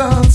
thoughts